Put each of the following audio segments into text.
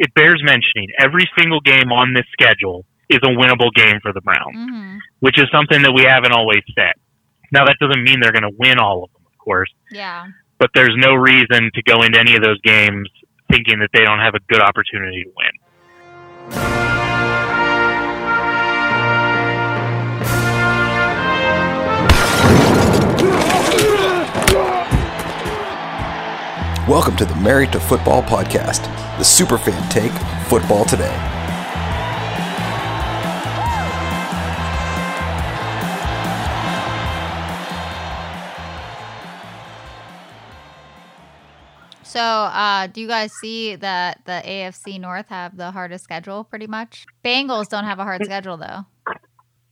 it bears mentioning every single game on this schedule is a winnable game for the Browns, hmm which is something that we haven't always said. Now that doesn't mean they're going to win all of them, of course, Yeah. but there's no reason to go into any of those games thinking that they don't have a good opportunity to win. Welcome to the Married to Football podcast, the superfan take football today. So, uh, do you guys see that the AFC North have the hardest schedule pretty much? Bengals don't have a hard schedule though.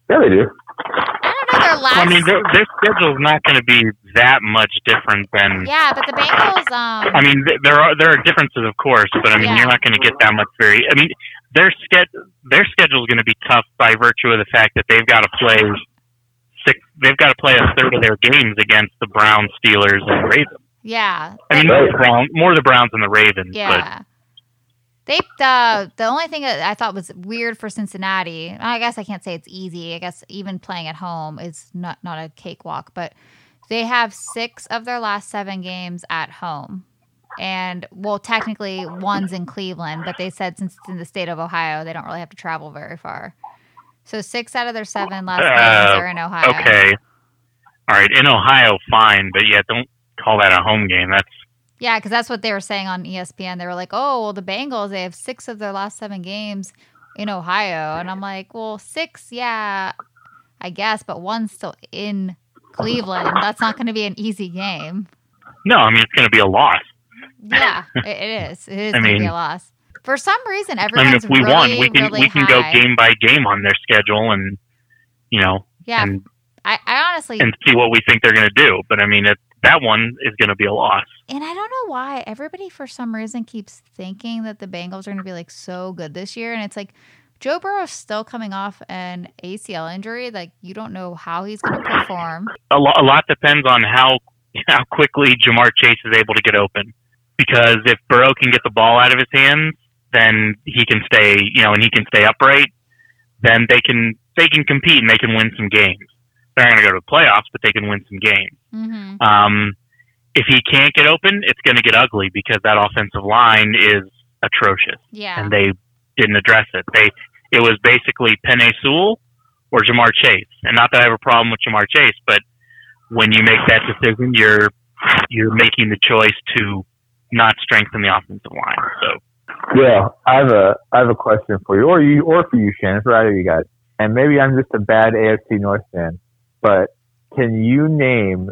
Yeah, they do. I don't know their last. I mean, their, their schedule is not going to be that much different than. yeah, but the Bengals. Um, I mean, th- there are there are differences, of course, but I mean, Yeah. you're not going to get that much very. I mean, their sched- their schedule is going to be tough by virtue of the fact that they've got to play six. They've got to play a third of their games against the Browns, Steelers, and Ravens. yeah, I mean, more the Browns, more the Browns and the Ravens. Yeah. They the the only thing that I thought was weird for Cincinnati, I guess I can't say it's easy. I guess even playing at home is not not a cakewalk, but they have six of their last seven games at home. And well, technically one's in Cleveland, but they said since it's in the state of Ohio, they don't really have to travel very far. So six out of their seven last Uh, games are in Ohio. Okay. All right, in Ohio, fine, but yeah, don't call that a home game. That's Yeah, because that's what they were saying on ESPN. They were like, "Oh, well, the Bengals they have six of their last seven games in Ohio," and I'm like, "Well, six, yeah, I guess, but one's still in Cleveland. That's not going to be an easy game." no. I mean, it's going to be a loss. Yeah, it, is. It is going to be a loss. For some reason, everyone's I mean, if we really, won, we can really we can go game by game on their schedule and you know Yeah, and I, I honestly, and see what we think they're going to do. But I mean, it, that one is going to be a loss. And I don't know why everybody for some reason keeps thinking that the Bengals are going to be like so good this year and it's like Joe Burrow's still coming off an ACL injury like you don't know how he's going to perform. A, lo- a lot depends on how how quickly Ja'Marr Chase is able to get open. Because if Burrow can get the ball out of his hands, then he can stay, you know, and he can stay upright. Then they can they can compete and they can win some games. They're not going to go to the playoffs, but they can win some games. Mhm. Um, if he can't get open, it's going to get ugly because that offensive line is atrocious, Yeah. and they didn't address it. They it was basically Penei Sewell or Ja'Marr Chase, and not that I have a problem with Ja'Marr Chase, but when you make that decision, you're you're making the choice to not strengthen the offensive line. So Yeah, I have a I have a question for you, or you, or for you, Shannon, for either of you guys. And maybe I'm just a bad AFC North fan, but can you name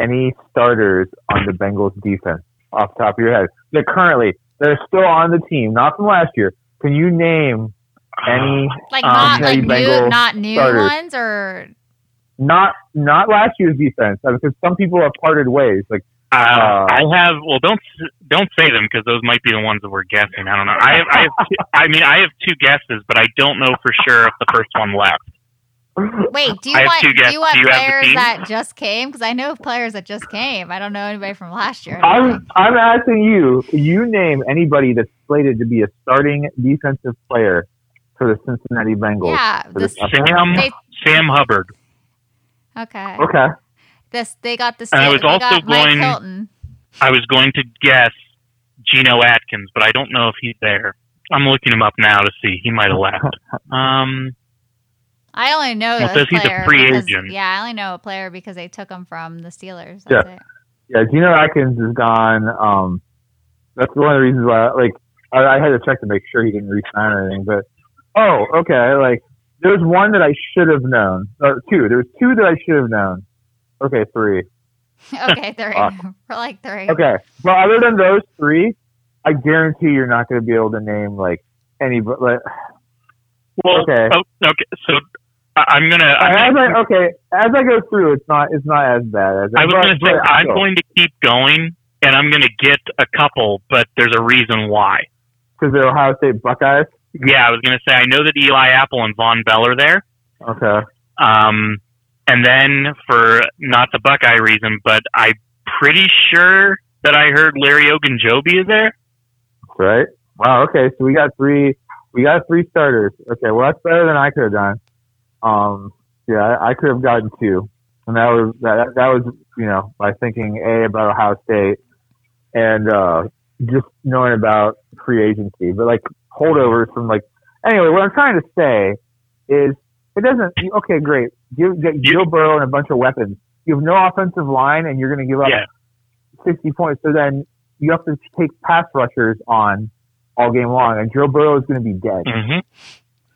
any starters on the Bengals defense off the top of your head that currently they're still on the team, not from last year? Can you name any like um, not like new not new starters. ones or not not last year's defense uh, because some people have parted ways. Like uh, Uh, I have well, don't don't say them because those might be the ones that we're guessing. I don't know. I have, I have two, I mean I have two guesses, but I don't know for sure if the first one left. Wait, do you I want two do you want Do you have players that just came cuz I know players that just came. I don't know anybody from last year. I'm I'm asking you, you name anybody that's slated to be a starting defensive player for the Cincinnati Bengals. yeah, for this, this Sam They- Sam Hubbard. okay. Okay. This they got the And I was also going- I was going to guess Geno Atkins, but I don't know if he's there. I'm looking him up now to see. He might have left. Um, I only know Well, this he's a free because- agent. Yeah, I only know a player because they took him from the Steelers. That's it. Yeah, Geno Atkins is gone. Um, that's one of the reasons why, like, I, I had to check to make sure he didn't re-sign or anything. But oh, okay. Like, there's one that I should have known, or two. There's two that I should have known. Okay, three. Okay, three. Awesome. We're like three. Okay, but other than those three, I guarantee you're not going to be able to name like any. but, Like, well, Okay. oh, okay. So I- I'm gonna. as I'm I, okay, as I go through, it's not it's not as bad as I was but- going to say but I'm still, going to keep going, and I'm going to get a couple, but there's a reason why. because they're Ohio State Buckeyes. Yeah, I was going to say I know that Eli Apple and Vonn Bell are there. Okay. Um, and then for not the Buckeye reason, but I'm pretty sure that I heard Larry Ogunjobi is there. Right. Wow. Okay, so we got three. We got three starters. Okay, well that's better than I could have done. Um, yeah, I, I could have gotten two, and that was that. That was you know by thinking a about Ohio State and uh, just knowing about free agency, but like holdovers from like. Anyway, what I'm trying to say is it doesn't. Okay, great. Give get Joe Burrow and a bunch of weapons. You have no offensive line, and you're going to give up Yeah. 60 points. So then you have to take pass rushers on all game long, and Joe Burrow is going to be dead. hmm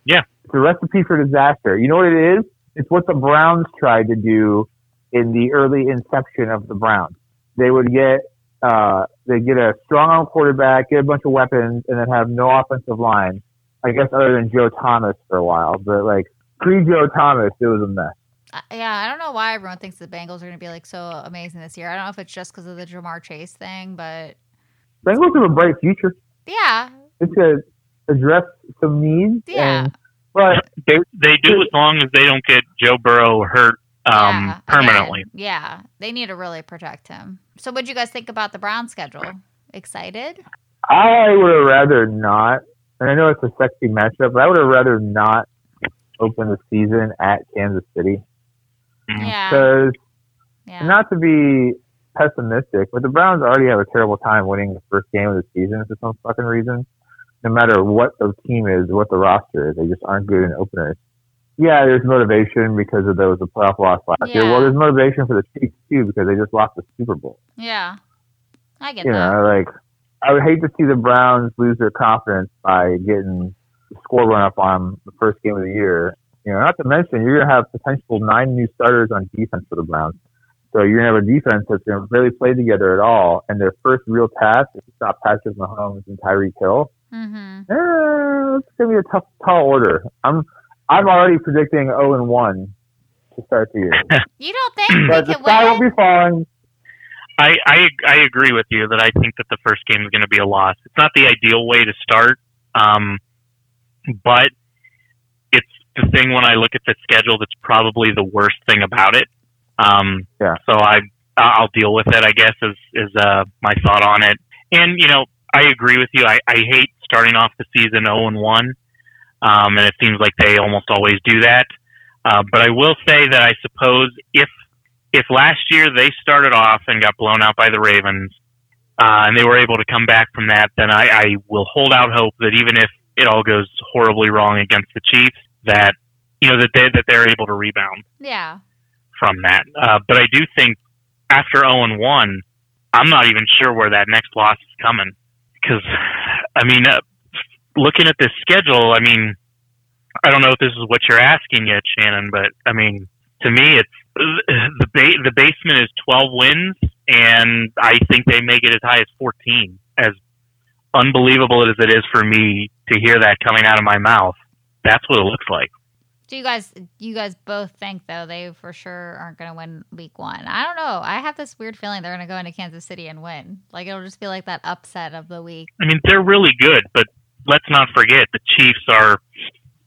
It's a recipe for disaster. You know what it is? It's what the Browns tried to do in the early inception of the Browns. They would get uh, they get a strong arm quarterback, get a bunch of weapons, and then have no offensive line. I guess other than Joe Thomas for a while, but like pre Joe Thomas, it was a mess. Uh, yeah, I don't know why everyone thinks the Bengals are going to be like so amazing this year. I don't know if it's just because of the Ja'Marr Chase thing, but Bengals have a bright future. yeah, It's to address some needs. Yeah. And, but They they do as long as they don't get Joe Burrow hurt um, yeah, permanently. again, yeah, they need to really protect him. So, what do you guys think about the Brown schedule? Excited? I would have rather not, and I know it's a sexy matchup, but I would have rather not open the season at Kansas City Mhm. Yeah, because yeah, not to be pessimistic, but the Browns already have a terrible time winning the first game of the season for some fucking reason. No matter what the team is, what the roster is, they just aren't good in openers. Yeah, there's motivation because of those the playoff loss last year. Well, there's motivation for the Chiefs too because they just lost the Super Bowl. yeah. I get you that. know, like I would hate to see the Browns lose their confidence by getting the score run up on the first game of the year. You know, not to mention you're gonna have potential nine new starters on defense for the Browns. So you're gonna have a defense that's gonna really play together at all, and their first real task is to stop Patrick Mahomes and Tyreek Hill. hmm Eh, it's gonna be a tough, tall order. I'm, I'm already predicting 0 and 1 to start the year, You don't think but they the can sky win? won't be falling. I, I I agree with you that I think that the first game is going to be a loss. It's not the ideal way to start, um, but it's the thing when I look at the schedule that's probably the worst thing about it. Um, Yeah. So I I'll deal with it. I guess is is uh, my thought on it. And you know I agree with you. I, I hate starting off the season zero and one, um, and it seems like they almost always do that. Uh, but I will say that I suppose if if last year they started off and got blown out by the Ravens, uh, and they were able to come back from that, then I, I will hold out hope that even if it all goes horribly wrong against the Chiefs, that you know that they that they're able to rebound Yeah, from that. Uh, but I do think after zero and one, I'm not even sure where that next loss is coming because I mean, uh, looking at this schedule, I mean, I don't know if this is what you're asking yet, Shannon, but I mean, to me, it's the ba- the basement is 12 wins, and I think they make it as high as 14. As unbelievable as it is for me to hear that coming out of my mouth, that's what it looks like. Do you guys you guys both think though they for sure aren't going to win week 1? I don't know. I have this weird feeling they're going to go into Kansas City and win. Like it'll just feel like that upset of the week. I mean, they're really good, but let's not forget the Chiefs are.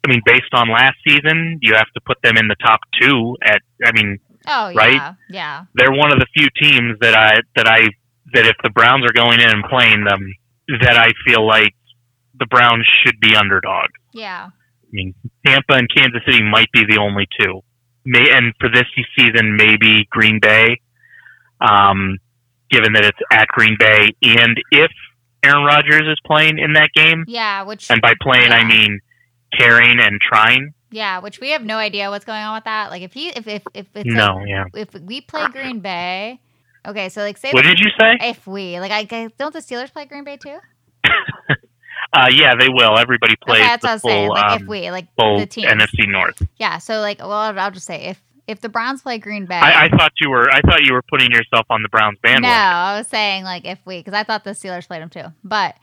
I mean, based on last season, you have to put them in the top two. At I mean, Oh yeah. Right? Yeah. they're one of the few teams that I that I that if the Browns are going in and playing them, that I feel like the Browns should be underdog. Yeah. I mean, Tampa and Kansas City might be the only two. May and for this season, maybe Green Bay, um, given that it's at Green Bay, and if Aaron Rodgers is playing in that game, Yeah, which and by playing I mean caring and trying. yeah, which we have no idea what's going on with that. Like if he if if if it's No, like, yeah. if we play Green Bay, okay, so like say What did you say? if we like I don't the Steelers play Green Bay too? Uh, yeah, they will. Everybody plays okay, that's the what I was full, saying. Like um, if we like full the team, NFC North. yeah. So like, well, I'll I'll just say if if the Browns play Green Bay, I, I thought you were. I thought you were putting yourself on the Browns bandwagon. no, bandwagon. I was saying like if we because I thought the Steelers played them too. But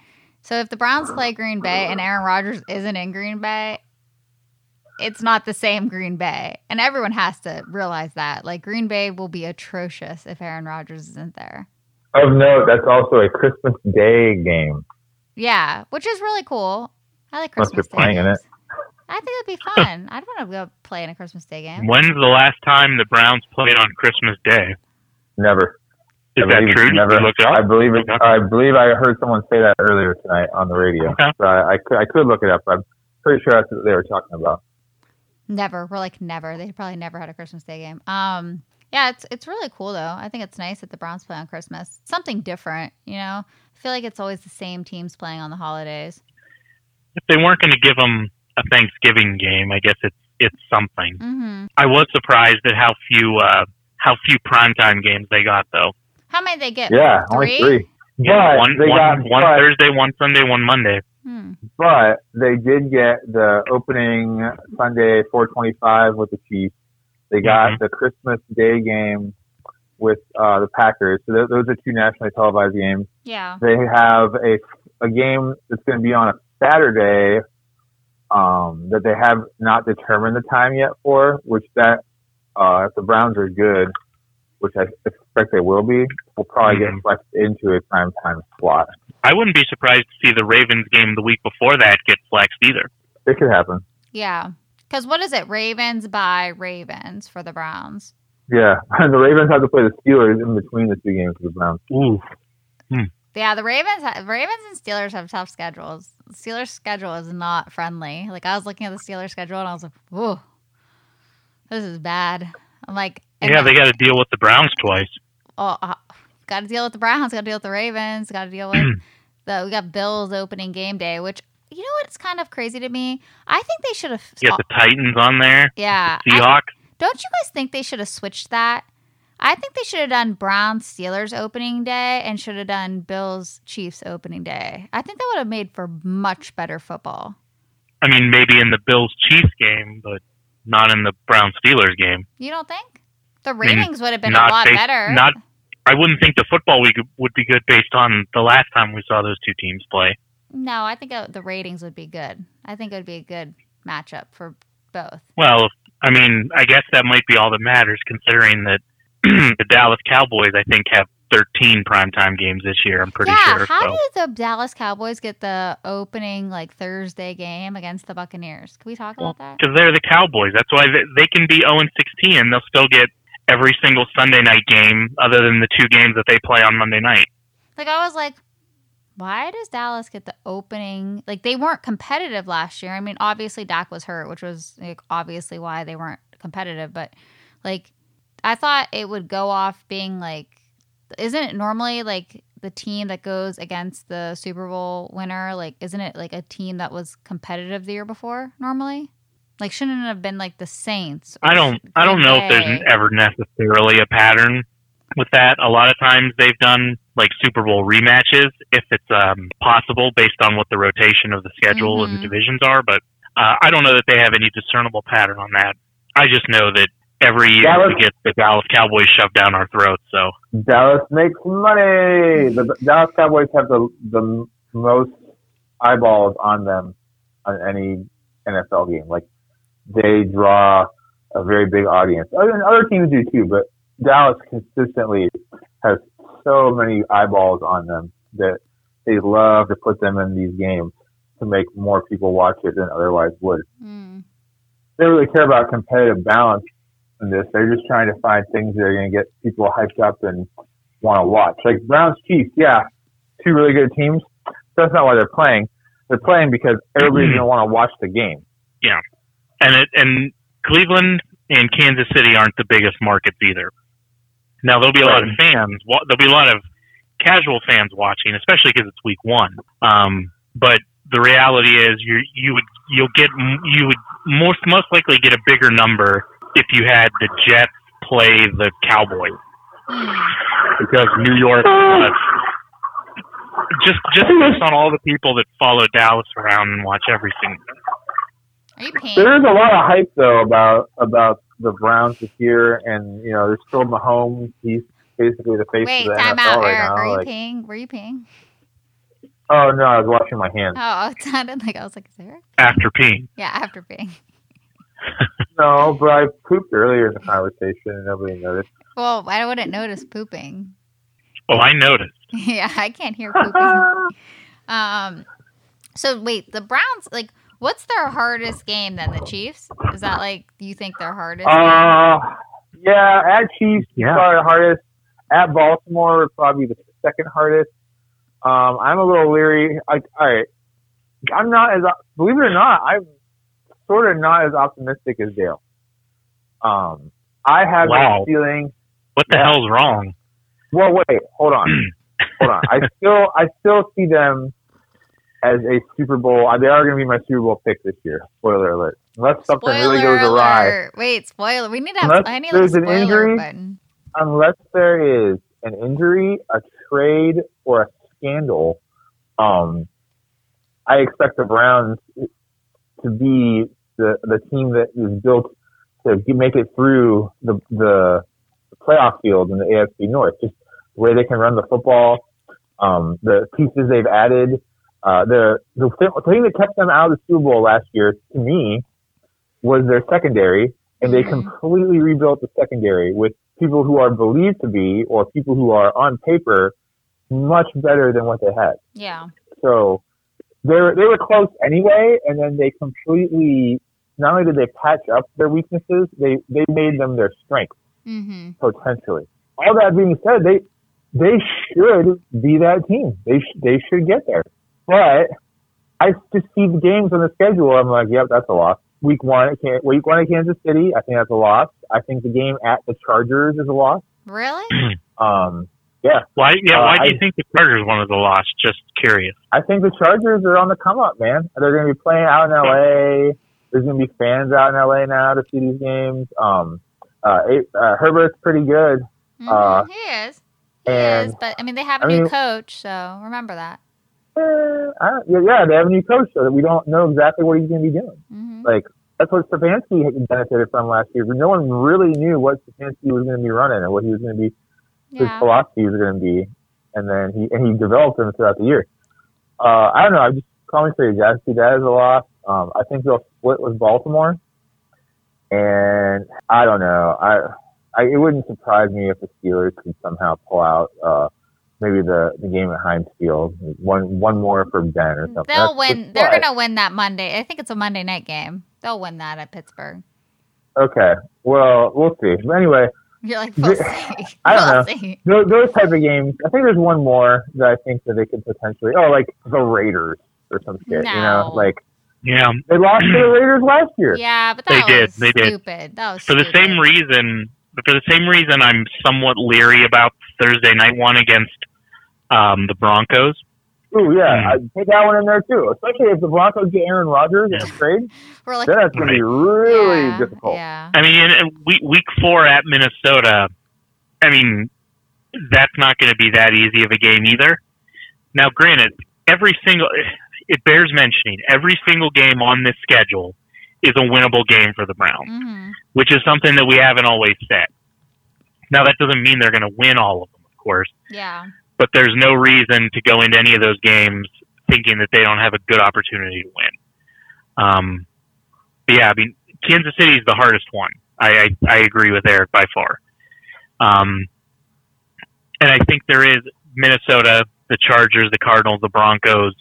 so if the Browns play Green Bay and Aaron Rodgers isn't in Green Bay, it's not the same Green Bay, and everyone has to realize that. Like Green Bay will be atrocious if Aaron Rodgers isn't there. Oh, of note, that's also a Christmas Day game. Yeah, which is really cool. I like Unless Christmas you're playing Day in games. I think it'd be fun. I'd want to go play in a Christmas Day game. When's the last time the Browns played on Christmas Day? Never. Is I that believe true? never- you look it up? I believe it. Okay. I believe I heard someone say that earlier tonight on the radio. Okay. So I, I could I could look it up. I'm pretty sure that's what they were talking about. Never. We're like never. They probably never had a Christmas Day game. Um, yeah, it's it's really cool though. I think it's nice that the Browns play on Christmas. Something different, you know. I feel like it's always the same teams playing on the holidays. If they weren't going to give them a Thanksgiving game, I guess it's it's something. Mm-hmm. I was surprised at how few uh, how few primetime games they got though. How many they get? Yeah, Three? only three. Yeah, But one they one- got one but, Thursday, one Sunday, one Monday. Hmm. but they did get the opening Sunday 425 with the Chiefs. They got Mhm. the Christmas Day game with uh, the Packers. So th- those are two nationally televised games. Yeah. They have a a game that's going to be on a Saturday um, that they have not determined the time yet for, which that uh, if the Browns are good, which I expect they will be, will probably Mhm. get flexed into a prime time slot. I wouldn't be surprised to see the Ravens game the week before that get flexed either. It could happen. Yeah. Because what is it? Ravens by Ravens for the Browns. Yeah, and the Ravens have to play the Steelers in between the two games for the Browns. Ooh, Yeah, the Ravens, ha- Ravens and Steelers have tough schedules. The Steelers' schedule is not friendly. Like I was looking at the Steelers' schedule and I was like, "Whoa, this is bad." I'm like, yeah, they got to deal with the Browns twice. oh, uh, got to deal with the Browns, got to deal with the Ravens, got to deal with the. We got Bills opening game day, which you know what? It's kind of crazy to me. I think they should have. Got the Titans on there, yeah, I- Seahawks. don't you guys think they should have switched that? I think they should have done Browns Steelers opening day and should have done Bills Chiefs opening day. I think that would have made for much better football. I mean, maybe in the Bills Chiefs game, but not in the Browns Steelers game. You don't think? The mean, ratings would have been a lot based- better. Not, I wouldn't think the football week would be good based on the last time we saw those two teams play. no, I think uh, the ratings would be good. I think it would be a good matchup for both. Well, I mean, I guess that might be all that matters, considering that the Dallas Cowboys, I think, have 13 primetime games this year. I'm pretty yeah, sure. how so. did the Dallas Cowboys get the opening like Thursday game against the Buccaneers? Can we talk about that? because they're the Cowboys. That's why they, they can be 0 and 16 and they'll still get every single Sunday night game, other than the two games that they play on Monday night. Like I was like, why does Dallas get the opening? Like they weren't competitive last year. I mean, obviously Dak was hurt, which was like, obviously why they weren't competitive. But like, I thought it would go off being like, isn't it normally like the team that goes against the Super Bowl winner? Like, isn't it like a team that was competitive the year before normally? Like, shouldn't it have been like the Saints? I don't I don't know if there's ever necessarily a pattern with that. A lot of times they've done like Super Bowl rematches if it's um, possible based on what the rotation of the schedule and Mhm. the divisions are. But uh, I don't know that they have any discernible pattern on that. I just know that every year Dallas- we get the Dallas Cowboys shoved down our throats. So Dallas makes money. The Dallas Cowboys have the the most eyeballs on them on any NFL game. Like they draw a very big audience. Other, other teams do too, but Dallas consistently has so many eyeballs on them that they love to put them in these games to make more people watch it than otherwise would. Mm. They really care about competitive balance in this. They're just trying to find things that are going to get people hyped up and want to watch. Like Browns Chiefs, yeah, two really good teams. That's not why they're playing. They're playing because everybody's going to want to watch the game. Yeah, and it and Cleveland and Kansas City aren't the biggest markets either. Now there'll be a lot of fans. There'll be a lot of casual fans watching, especially because it's week one. Um, but the reality is, you you would you'll get you would most most likely get a bigger number if you had the Jets play the Cowboys because New York. Uh, just just based on all the people that follow Dallas around and watch everything. Are you paying? There is a lot of hype though about about the Browns this year, and you know, there's still Mahomes. He's basically the face Wait, of the time NFL out, right Eric. now. Are you Like, paying? Were you paying? oh no, I was washing my hands. Oh, it sounded like I was like, is Eric? After peeing, Yeah, after paying. No, but I pooped earlier in the conversation, and nobody noticed. Well, I wouldn't notice pooping. well, I noticed. yeah, I can't hear pooping. um, so wait, the Browns like, what's their hardest game then? The Chiefs? Is that like you think their hardest? game? Uh, yeah, at Chiefs, Yeah. probably the hardest. at Baltimore probably the second hardest. Um, I'm a little leery. Like, all right, I'm not as believe it or not, I'm sort of not as optimistic as Dale. Um, I have Wow. a feeling. What the Yeah. hell's wrong? Well, wait, hold on, hold on. I still, I still see them as a Super Bowl. uh, They are going to be my Super Bowl pick this year. Spoiler alert. Unless something Spoiler really goes awry. alert. Wait, spoiler. We need to have. Unless I need a there's an injury. button. unless there is an injury, a trade, or a scandal, um, I expect the Browns to be the the team that is built to make it through the the playoff field in the AFC North. Just the way they can run the football, um, the pieces they've added. Uh, the the thing that kept them out of the Super Bowl last year, to me, was their secondary, and they Mhm. completely rebuilt the secondary with people who are believed to be, or people who are on paper, much better than what they had. Yeah. So they were, they were close anyway, and then they completely not only did they patch up their weaknesses, they they made them their strength Mm-hmm. potentially. All that being said, they they should be that team. They sh- they should get there. But I just see the games on the schedule. I'm like, yep, that's a loss. Week one, at Kan- week one at Kansas City, I think that's a loss. I think the game at the Chargers is a loss. Really? Um, yeah, Why? Yeah. Uh, why do you I- think the Chargers wanted the loss? Just curious. I think the Chargers are on the come up, man. They're going to be playing out in LA. There's going to be fans out in LA now to see these games. Um, uh, uh, Herbert's pretty good. Uh, he is. He and- is. But I mean, they have a I new mean- coach, so remember that. I, yeah, yeah, they have a new coach, so that we don't know exactly what he's going to be doing. hmm Like that's what Stefanski benefited from last year. No one really knew what Stefanski was going to be running and what he was going to be, his Yeah. philosophy was going to be, and then he and he developed them throughout the year. Uh, I don't know. I just call me crazy. I see that as a loss. Um, I think they'll split with Baltimore, and I don't know. I, I it wouldn't surprise me if the Steelers could somehow pull out. Uh, Maybe the, the game at Heinz Field, one one more for Ben or something. They'll That's- win. They're gonna win that Monday. I think it's a Monday night game. They'll win that at Pittsburgh. Okay. Well, we'll see. But anyway, You're like, we'll. I don't we'll See. those, those type of games. I think there's one more that I think that they could potentially. Oh, like the Raiders or some shit. You know, No. like Yeah. they lost to the Raiders last year. Yeah, but They that did, was they did. That was For the stupid. same reason, for the same reason, I'm somewhat leery about Thursday night one against um, the Broncos. Oh yeah. Mm. I'd put that one in there too. Especially if the Broncos get Aaron Rodgers in a trade, We're like, then that's going to be really yeah, difficult. Yeah. I mean, in, in week week four at Minnesota. I mean, that's not going to be that easy of a game either. Now, granted, every single it bears mentioning every single game on this schedule is a winnable game for the Browns, hmm which is something that we haven't always said. Now, that doesn't mean they're going to win all of them, of course, Yeah. but there's no reason to go into any of those games thinking that they don't have a good opportunity to win. Um, yeah, I mean, Kansas City is the hardest one. I, I, I agree with Eric by far. Um, and I think there is Minnesota, the Chargers, the Cardinals, the Broncos,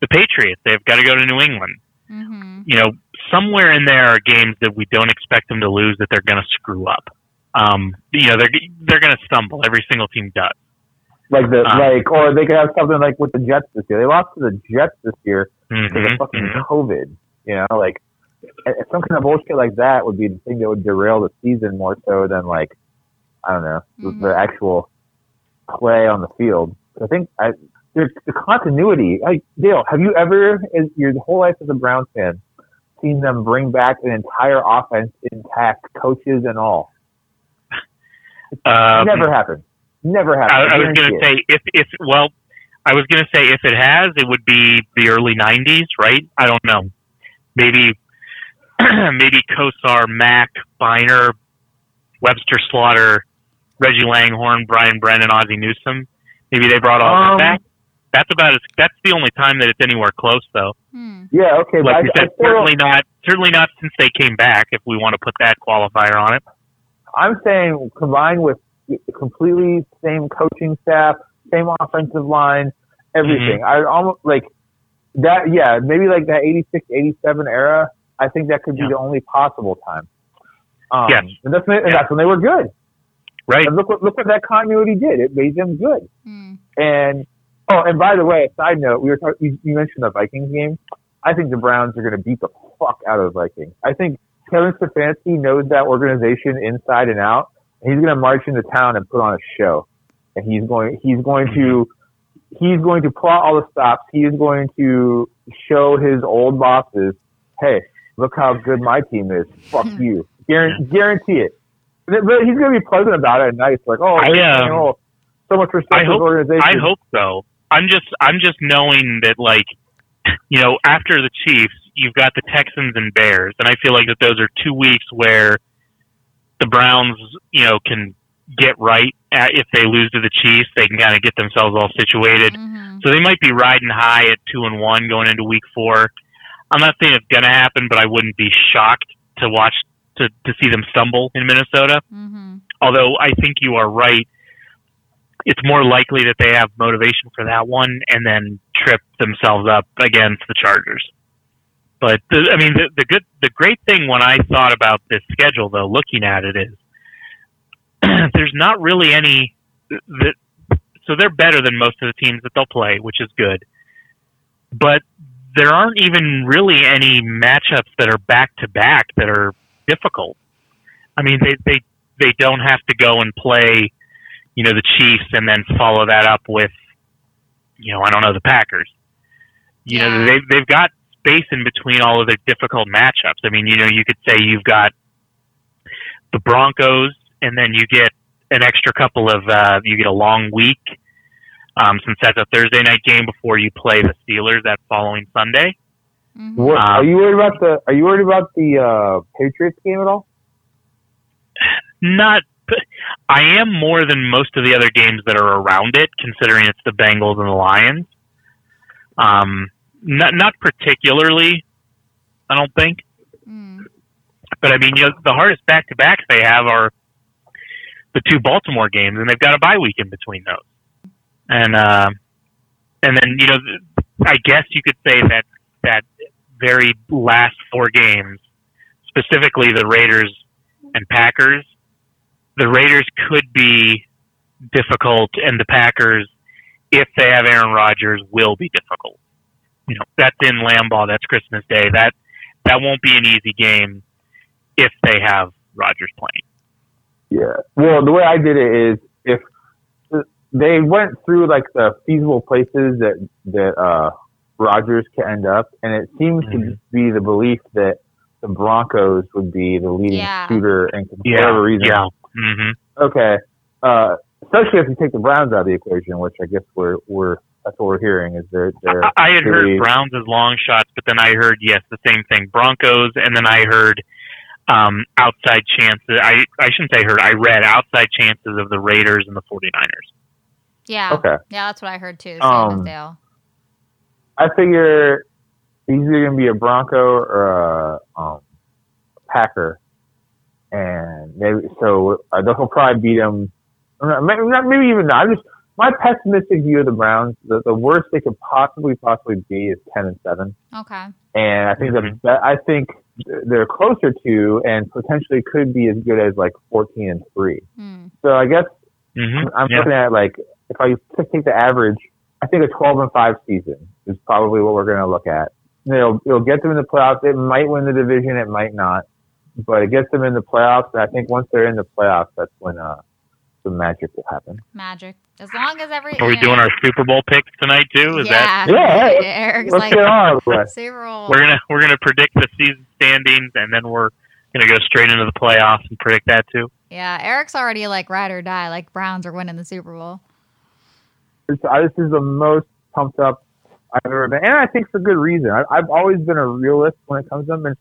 the Patriots. They've got to go to New England. hmm You know, somewhere in there are games that we don't expect them to lose that they're going to screw up. Um, you know, they're they're going to stumble. Every single team does. Like the Um, like, or they could have something like with the Jets this year. They lost to the Jets this year because Mhm, of fucking mhm. COVID. You know, like and- and some kind of bullshit like that would be the thing that would derail the season more so than like I don't know the- Mhm. the actual play on the field. I think I, the, the continuity. Like Dale, have you ever, in your whole life as a Browns fan, seen them bring back an entire offense intact, coaches and all? Um, Never happened. Never happened. I, I was going to say if if well, I was going to say if it has, it would be the early '90s, right? I don't know. Maybe maybe Kosar, Mack, Byner, Webster Slaughter, Reggie Langhorne, Brian Brennan, Ozzie Newsome. Maybe they brought all Um, that back. That's about as. That's the only time that it's anywhere close, though. Hmm. Yeah, okay, Like but you I, I said, still, certainly not. Certainly not since they came back. If we want to put that qualifier on it. I'm saying combined with completely same coaching staff, same offensive line, everything. I almost like that. Yeah, maybe like that 86, 87 era. I think that could be Yeah. the only possible time. Um, Yes. and that's when, and Yeah. that's when they were good. Right. And look what look what that continuity did. It made them good. Mm. And oh, and by the way, side note, we were talking. You, you mentioned the Vikings game. I think the Browns are going to beat the fuck out of the Vikings. I think Kevin Stefanski knows that organization inside and out. And he's going to march into town and put on a show. And he's going. He's going to. He's going to plot all the stops. He is going to show his old bosses, "Hey, look how good my team is. Fuck you. Guarantee, guarantee it." But he's going to be pleasant about it and nice, like, "Oh, I, you oh, know, so much respect I for hope- the organization." I hope so. I'm just I'm just knowing that like you know after the Chiefs, you've got the Texans and Bears, and I feel like that those are two weeks where the Browns you know can get right at, if they lose to the Chiefs, they can kind of get themselves all situated. Mhm. So they might be riding high at two and one going into week four. I'm not saying it's going to happen, but I wouldn't be shocked to watch to to see them stumble in Minnesota Mhm. although I think you are right. It's more likely that they have motivation for that one and then trip themselves up against the Chargers. But the, I mean, the, the good, the great thing when I thought about this schedule, though, looking at it, is there's not really any. That, so they're better than most of the teams that they'll play, which is good. But there aren't even really any matchups that are back to back that are difficult. I mean, they they they don't have to go and play, you know, the Chiefs and then follow that up with, you know, I don't know, the Packers. You know, they've they've got space in between all of the difficult matchups. I mean, you know, you could say you've got the Broncos, and then you get an extra couple of uh, you get a long week. Um, since that's a Thursday night game before you play the Steelers that following Sunday. Mhm. What, Um, are you worried about the Are you worried about the uh, Patriots game at all? Not, I am more than most of the other games that are around it, considering it's the Bengals and the Lions. Um, not not particularly, I don't think. Mm. But I mean, you know, the hardest back to backs they have are the two Baltimore games, and they've got a bye week in between those. And uh, and then you know, I guess you could say that that very last four games, specifically the Raiders and Packers, the Raiders could be difficult, and the Packers, if they have Aaron Rodgers, will be difficult. You know, that's in Lambeau. That's Christmas Day. That that won't be an easy game if they have Rodgers playing. Yeah. Well, the way I did it is if they went through like the feasible places that that uh, Rodgers can end up, and it seems to Mhm. be the belief that the Broncos would be the leading Yeah. shooter, and for Yeah, whatever reason, yeah. Hmm okay. Uh, especially if you take the Browns out of the equation, which I guess we're we're that's what we're hearing is they're they're I, I had really- heard Browns as long shots, but then I heard yes, the same thing, Broncos, and then I heard um, outside chances. I I shouldn't say heard. I read outside chances of the Raiders and the 49ers. Yeah. okay. Yeah, that's what I heard too. Same Um, Dale. I figure he's either gonna be a Bronco or a um, Packer, and maybe so uh, they'll probably beat them. Maybe, not, maybe even not. I'm just my pessimistic view of the Browns. The, the worst they could possibly possibly be is ten and seven, Okay. and I think Mhm. that I think they're closer to and potentially could be as good as like fourteen and three. Mm. So I guess Mm-hmm. I'm looking at like if I take the average, I think a 12 and five season is probably what we're going to look at. It'll it'll get them in the playoffs. It might win the division, it might not, but it gets them in the playoffs. And I think once they're in the playoffs, that's when uh the magic will happen. Magic. As long as every. Are we yeah. doing our Super Bowl picks tonight too? Is that yeah. Yeah, Eric's Let's like get on with it. Super Bowl. we're gonna we're gonna predict the season standings, and then we're gonna go straight into the playoffs and predict that too. Yeah, Eric's already like ride or die. Like Browns are winning the Super Bowl. It's, I, this is the most pumped up I've ever been, and I think for good reason. I, I've always been a realist when it comes to them, and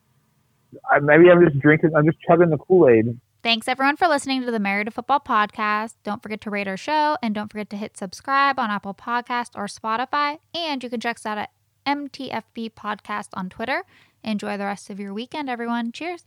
I, maybe I'm just drinking, I'm just chugging the Kool Aid. Thanks everyone for listening to the Married to Football podcast. Don't forget to rate our show and don't forget to hit subscribe on Apple Podcast or Spotify. And you can check us out at MTFB Podcast on Twitter. Enjoy the rest of your weekend, everyone. Cheers.